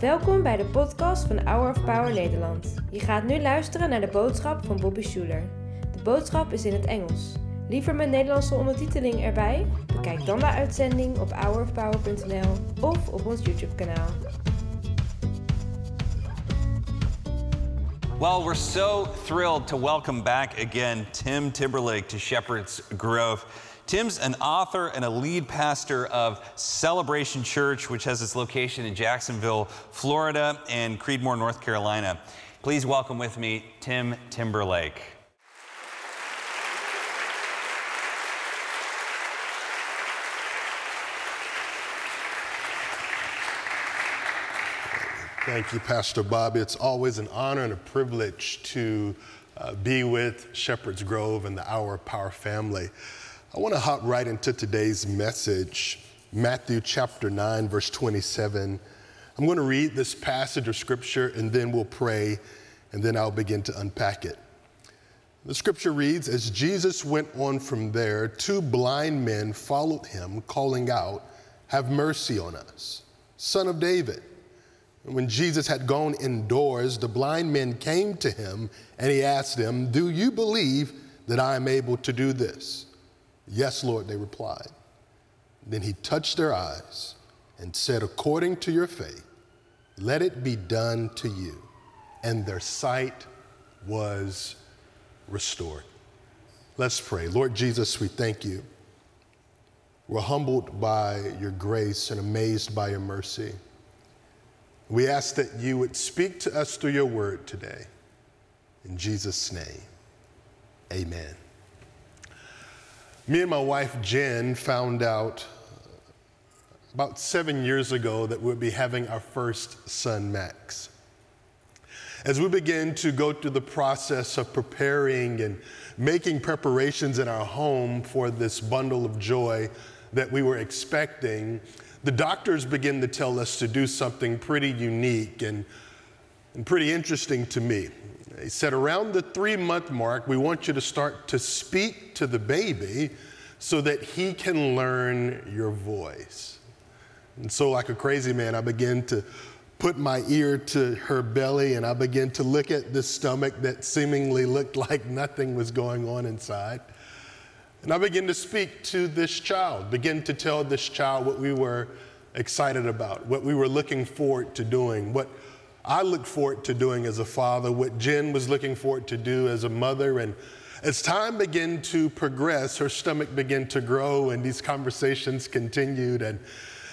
Welkom bij de podcast van Hour of Power Nederland. Je gaat nu luisteren naar de boodschap van Bobby Schuler. De boodschap is in het Engels. Liever met Nederlandse ondertiteling erbij? Bekijk dan de uitzending op hourofpower.nl of op ons YouTube kanaal. Well, we're so thrilled to welcome back again Tim Timberlake to Shepherd's Grove. Tim's an author and a lead pastor of Celebration Church, which has its location in Jacksonville, Florida, and Creedmoor, North Carolina. Please welcome with me Tim Timberlake. Thank you, Pastor Bob. It's always an honor and a privilege to uh, be with Shepherd's Grove and the Hour Power family. I want to hop right into today's message, Matthew chapter 9, verse 27. I'm going to read this passage of scripture and then we'll pray and then I'll begin to unpack it. The scripture reads As Jesus went on from there, two blind men followed him, calling out, Have mercy on us, son of David. And when Jesus had gone indoors, the blind men came to him and he asked them, Do you believe that I am able to do this? Yes, Lord, they replied. Then he touched their eyes and said, According to your faith, let it be done to you. And their sight was restored. Let's pray. Lord Jesus, we thank you. We're humbled by your grace and amazed by your mercy. We ask that you would speak to us through your word today. In Jesus' name, amen. Me and my wife Jen found out about seven years ago that we'd be having our first son, Max. As we began to go through the process of preparing and making preparations in our home for this bundle of joy that we were expecting, the doctors began to tell us to do something pretty unique and, and pretty interesting to me. He said, around the three month mark, we want you to start to speak to the baby so that he can learn your voice. And so, like a crazy man, I began to put my ear to her belly and I began to look at the stomach that seemingly looked like nothing was going on inside. And I began to speak to this child, begin to tell this child what we were excited about, what we were looking forward to doing, what I looked forward to doing as a father, what Jen was looking forward to do as a mother. And as time began to progress, her stomach began to grow and these conversations continued. And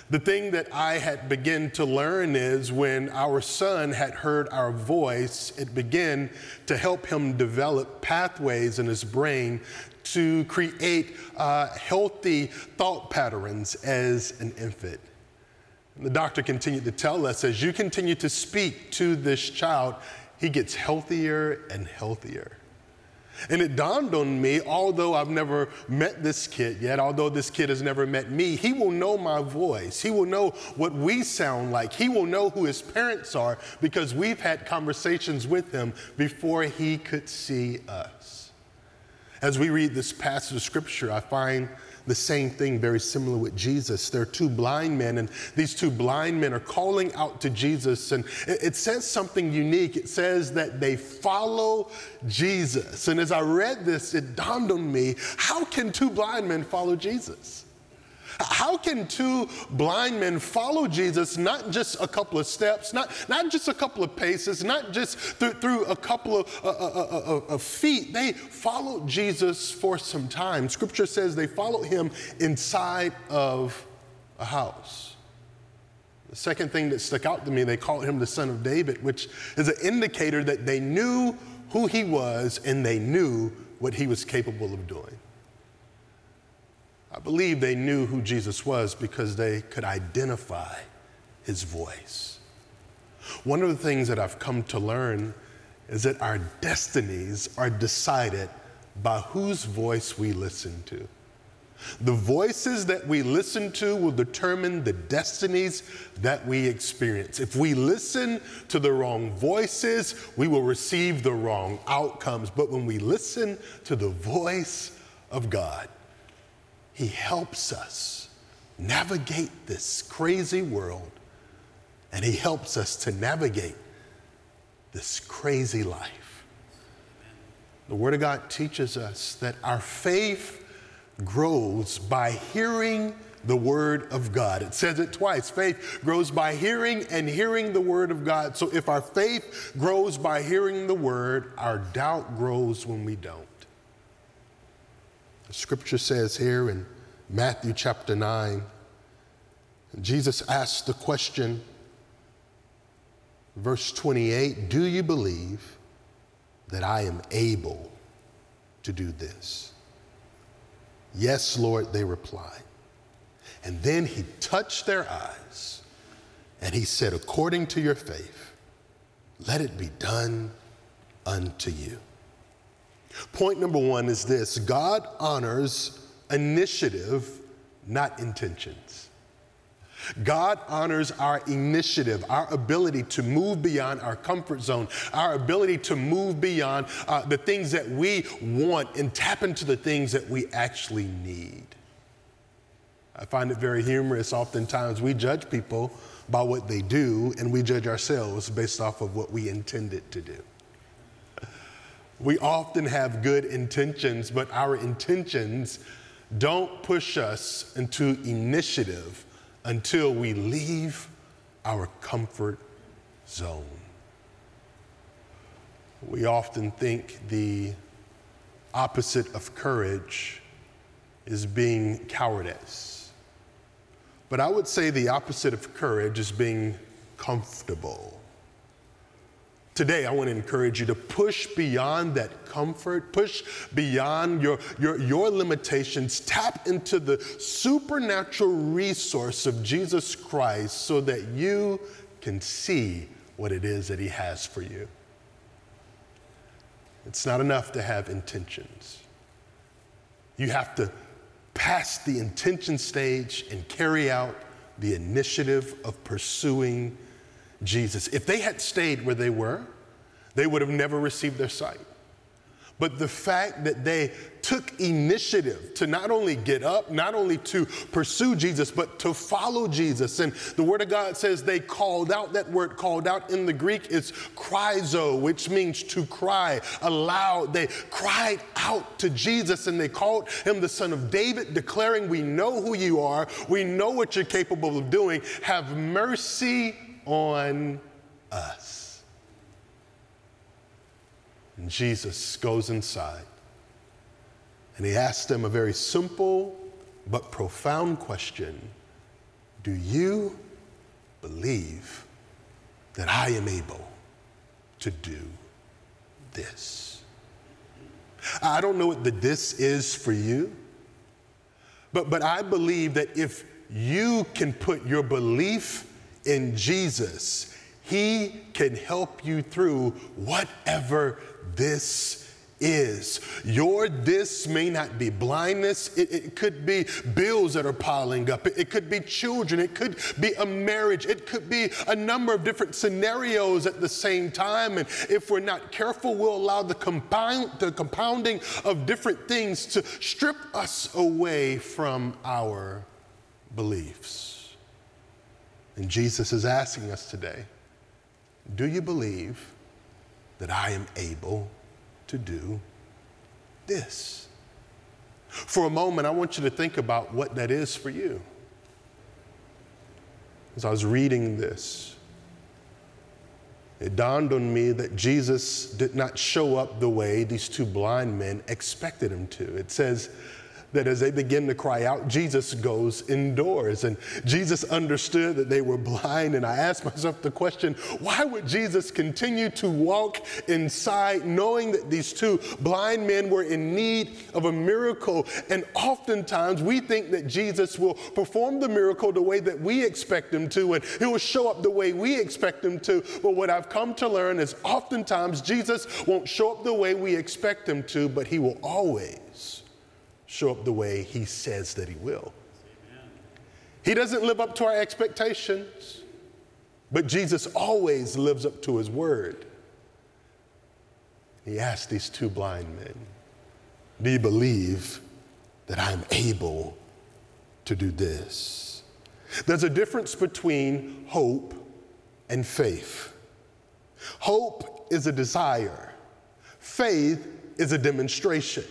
the thing that I had begun to learn is when our son had heard our voice, it began to help him develop pathways in his brain to create uh, healthy thought patterns as an infant. The doctor continued to tell us as you continue to speak to this child, he gets healthier and healthier. And it dawned on me, although I've never met this kid yet, although this kid has never met me, he will know my voice. He will know what we sound like. He will know who his parents are because we've had conversations with him before he could see us. As we read this passage of scripture, I find the same thing very similar with Jesus. There are two blind men, and these two blind men are calling out to Jesus. And it, it, says something unique. It says that they follow Jesus. And as I read this, it dawned on me how can two blind men follow Jesus? How can two blind men follow Jesus not just a couple of steps, not, not just a couple of paces, not just through, through a couple of, uh, uh, uh, of feet? They followed Jesus for some time. Scripture says they followed him inside of a house. The second thing that stuck out to me, they called him the son of David, which is an indicator that they knew who he was and they knew what he was capable of doing. I believe they knew who Jesus was because they could identify his voice. One of the things that I've come to learn is that our destinies are decided by whose voice we listen to. The voices that we listen to will determine the destinies that we experience. If we listen to the wrong voices, we will receive the wrong outcomes. But when we listen to the voice of God, he helps us navigate this crazy world and He helps us to navigate this crazy life. The Word of God teaches us that our faith grows by hearing the Word of God. It says it twice faith grows by hearing and hearing the Word of God. So if our faith grows by hearing the Word, our doubt grows when we don't. Scripture says here in Matthew chapter 9, Jesus asked the question, verse 28 Do you believe that I am able to do this? Yes, Lord, they replied. And then he touched their eyes and he said, According to your faith, let it be done unto you. Point number one is this God honors initiative, not intentions. God honors our initiative, our ability to move beyond our comfort zone, our ability to move beyond uh, the things that we want and tap into the things that we actually need. I find it very humorous. Oftentimes, we judge people by what they do, and we judge ourselves based off of what we intended to do. We often have good intentions, but our intentions don't push us into initiative until we leave our comfort zone. We often think the opposite of courage is being cowardice. But I would say the opposite of courage is being comfortable. Today, I want to encourage you to push beyond that comfort, push beyond your, your, your limitations, tap into the supernatural resource of Jesus Christ so that you can see what it is that He has for you. It's not enough to have intentions. You have to pass the intention stage and carry out the initiative of pursuing Jesus. If they had stayed where they were, they would have never received their sight. But the fact that they took initiative to not only get up, not only to pursue Jesus, but to follow Jesus. And the Word of God says they called out. That word called out in the Greek is chryzo, which means to cry aloud. They cried out to Jesus and they called him the Son of David, declaring, We know who you are, we know what you're capable of doing. Have mercy on us. And Jesus goes inside and he asks them a very simple but profound question Do you believe that I am able to do this? I don't know what the this is for you, but, but I believe that if you can put your belief in Jesus, He can help you through whatever this is. Your this may not be blindness, it, it, could be bills that are piling up, it, it could be children, it could be a marriage, it could be a number of different scenarios at the same time. And if we're not careful, we'll allow the, compound, the compounding of different things to strip us away from our beliefs. And Jesus is asking us today do you believe that I am able to do this? For a moment, I want you to think about what that is for you. As I was reading this, it dawned on me that Jesus did not show up the way these two blind men expected him to. It says, that as they begin to cry out, Jesus goes indoors. And Jesus understood that they were blind. And I asked myself the question why would Jesus continue to walk inside knowing that these two blind men were in need of a miracle? And oftentimes we think that Jesus will perform the miracle the way that we expect him to, and he will show up the way we expect him to. But what I've come to learn is oftentimes Jesus won't show up the way we expect him to, but he will always show up the way he says that he will. Amen. He doesn't live up to our expectations, but Jesus always lives up to his word. He asked these two blind men, Do you believe that I'm able to do this? There's a difference between hope and faith. Hope is a desire, faith is a demonstration.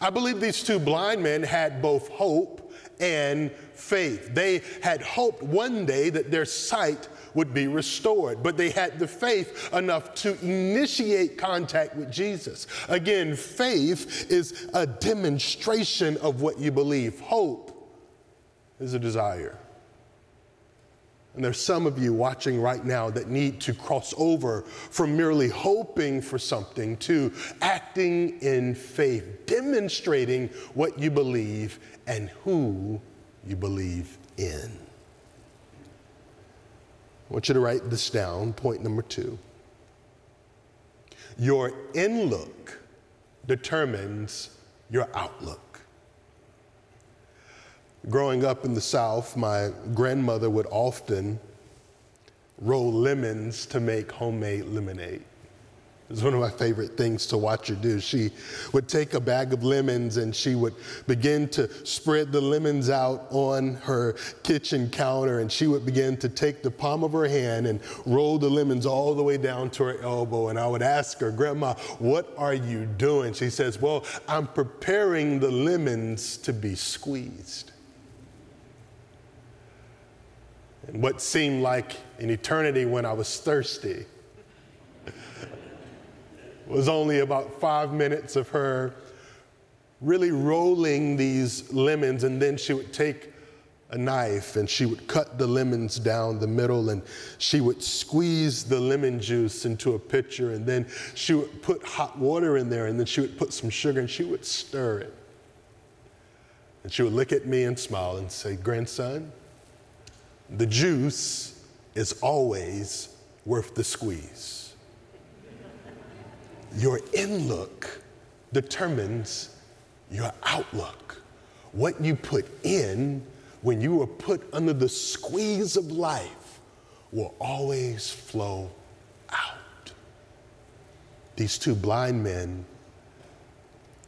I believe these two blind men had both hope and faith. They had hoped one day that their sight would be restored, but they had the faith enough to initiate contact with Jesus. Again, faith is a demonstration of what you believe, hope is a desire. And there's some of you watching right now that need to cross over from merely hoping for something to acting in faith, demonstrating what you believe and who you believe in. I want you to write this down, point number two. Your in look determines your outlook. Growing up in the South, my grandmother would often roll lemons to make homemade lemonade. It was one of my favorite things to watch her do. She would take a bag of lemons and she would begin to spread the lemons out on her kitchen counter and she would begin to take the palm of her hand and roll the lemons all the way down to her elbow. And I would ask her, Grandma, what are you doing? She says, Well, I'm preparing the lemons to be squeezed. And what seemed like an eternity when I was thirsty was only about five minutes of her really rolling these lemons, and then she would take a knife and she would cut the lemons down the middle and she would squeeze the lemon juice into a pitcher and then she would put hot water in there and then she would put some sugar and she would stir it. And she would look at me and smile and say, Grandson, the juice is always worth the squeeze. Your in look determines your outlook. What you put in when you are put under the squeeze of life will always flow out. These two blind men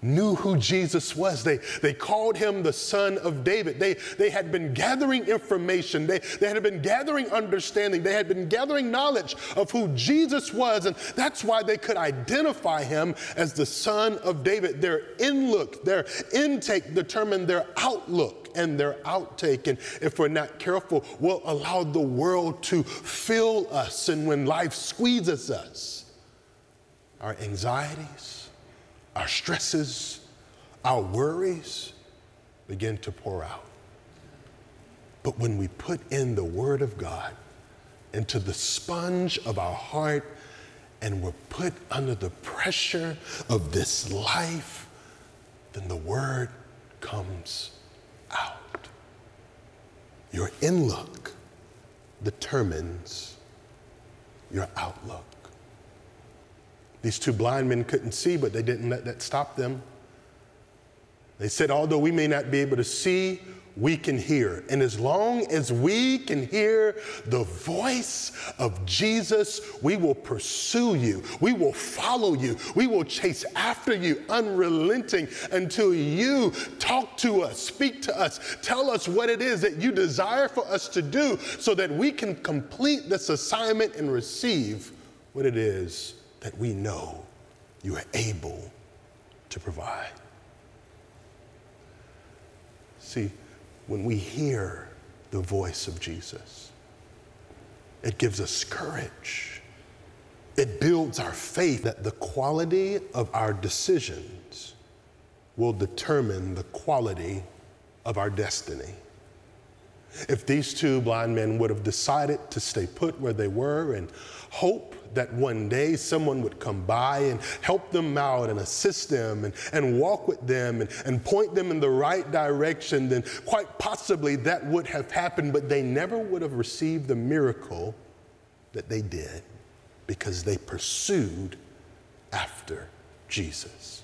knew who Jesus was. They, they called him the son of David. They, they had been gathering information, they, they had been gathering understanding, they had been gathering knowledge of who Jesus was, and that's why they could identify him as the son of David. Their inlook, their intake determined their outlook and their outtake. And if we're not careful, we'll allow the world to fill us. And when life squeezes us, our anxieties, our stresses, our worries begin to pour out. But when we put in the Word of God into the sponge of our heart and we're put under the pressure of this life, then the Word comes out. Your inlook determines your outlook. These two blind men couldn't see, but they didn't let that stop them. They said, although we may not be able to see, we can hear. And as long as we can hear the voice of Jesus, we will pursue you. We will follow you. We will chase after you, unrelenting, until you talk to us, speak to us, tell us what it is that you desire for us to do so that we can complete this assignment and receive what it is that we know you are able to provide. See, when we hear the voice of Jesus, it gives us courage. It builds our faith that the quality of our decisions will determine the quality of our destiny. If these two blind men would have decided to stay put where they were and hope that one day someone would come by and help them out and assist them and, and walk with them and, and point them in the right direction, then quite possibly that would have happened, but they never would have received the miracle that they did because they pursued after Jesus.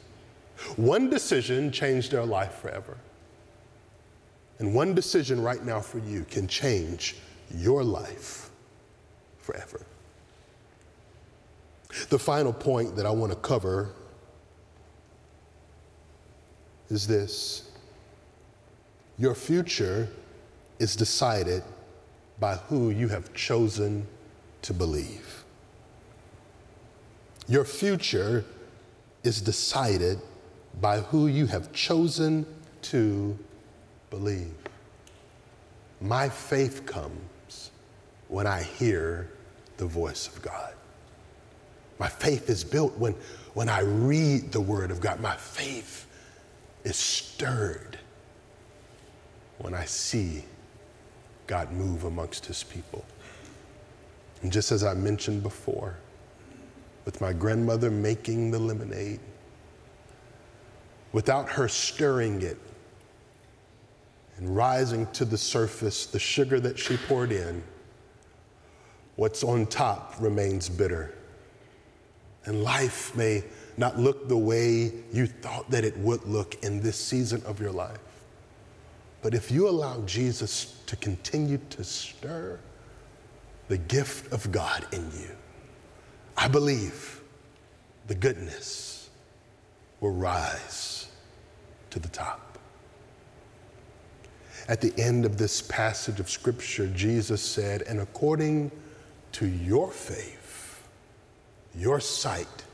One decision changed their life forever. And one decision right now for you can change your life forever. The final point that I want to cover is this your future is decided by who you have chosen to believe. Your future is decided by who you have chosen to believe. My faith comes when I hear the voice of God. My faith is built when, when I read the Word of God. My faith is stirred when I see God move amongst His people. And just as I mentioned before, with my grandmother making the lemonade, without her stirring it and rising to the surface, the sugar that she poured in, what's on top remains bitter. And life may not look the way you thought that it would look in this season of your life. But if you allow Jesus to continue to stir the gift of God in you, I believe the goodness will rise to the top. At the end of this passage of Scripture, Jesus said, And according to your faith, your sight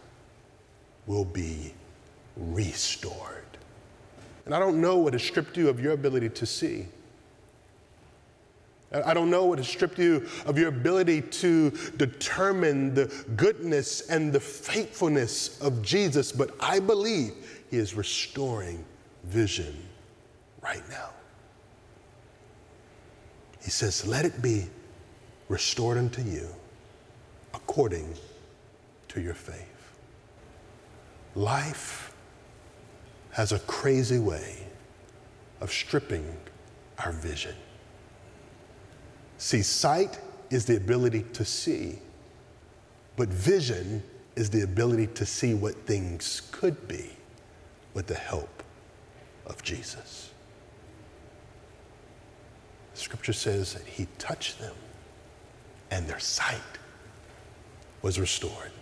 will be restored. And I don't know what has stripped you of your ability to see. I don't know what has stripped you of your ability to determine the goodness and the faithfulness of Jesus, but I believe He is restoring vision right now. He says, Let it be restored unto you according to your faith. Life has a crazy way of stripping our vision. See, sight is the ability to see, but vision is the ability to see what things could be with the help of Jesus. Scripture says that he touched them and their sight was restored.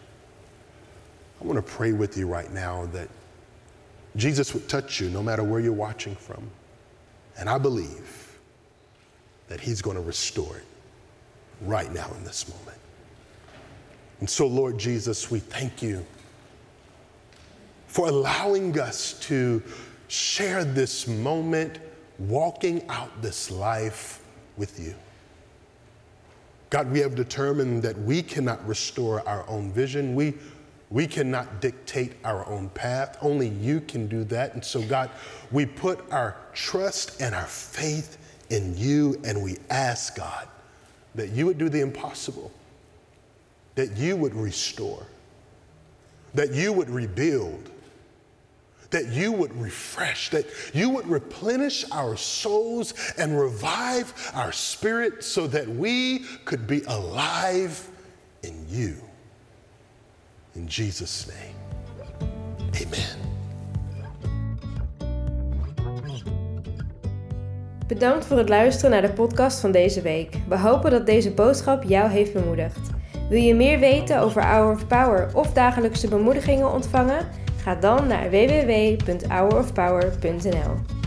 I want to pray with you right now that Jesus would touch you no matter where you're watching from. And I believe that He's going to restore it right now in this moment. And so, Lord Jesus, we thank you for allowing us to share this moment, walking out this life with you. God, we have determined that we cannot restore our own vision. We we cannot dictate our own path. Only you can do that. And so, God, we put our trust and our faith in you, and we ask, God, that you would do the impossible, that you would restore, that you would rebuild, that you would refresh, that you would replenish our souls and revive our spirit so that we could be alive in you. In Jesus' name, amen. Bedankt voor het luisteren naar de podcast van deze week. We hopen dat deze boodschap jou heeft bemoedigd. Wil je meer weten over Hour of Power of dagelijkse bemoedigingen ontvangen? Ga dan naar www.hourofpower.nl.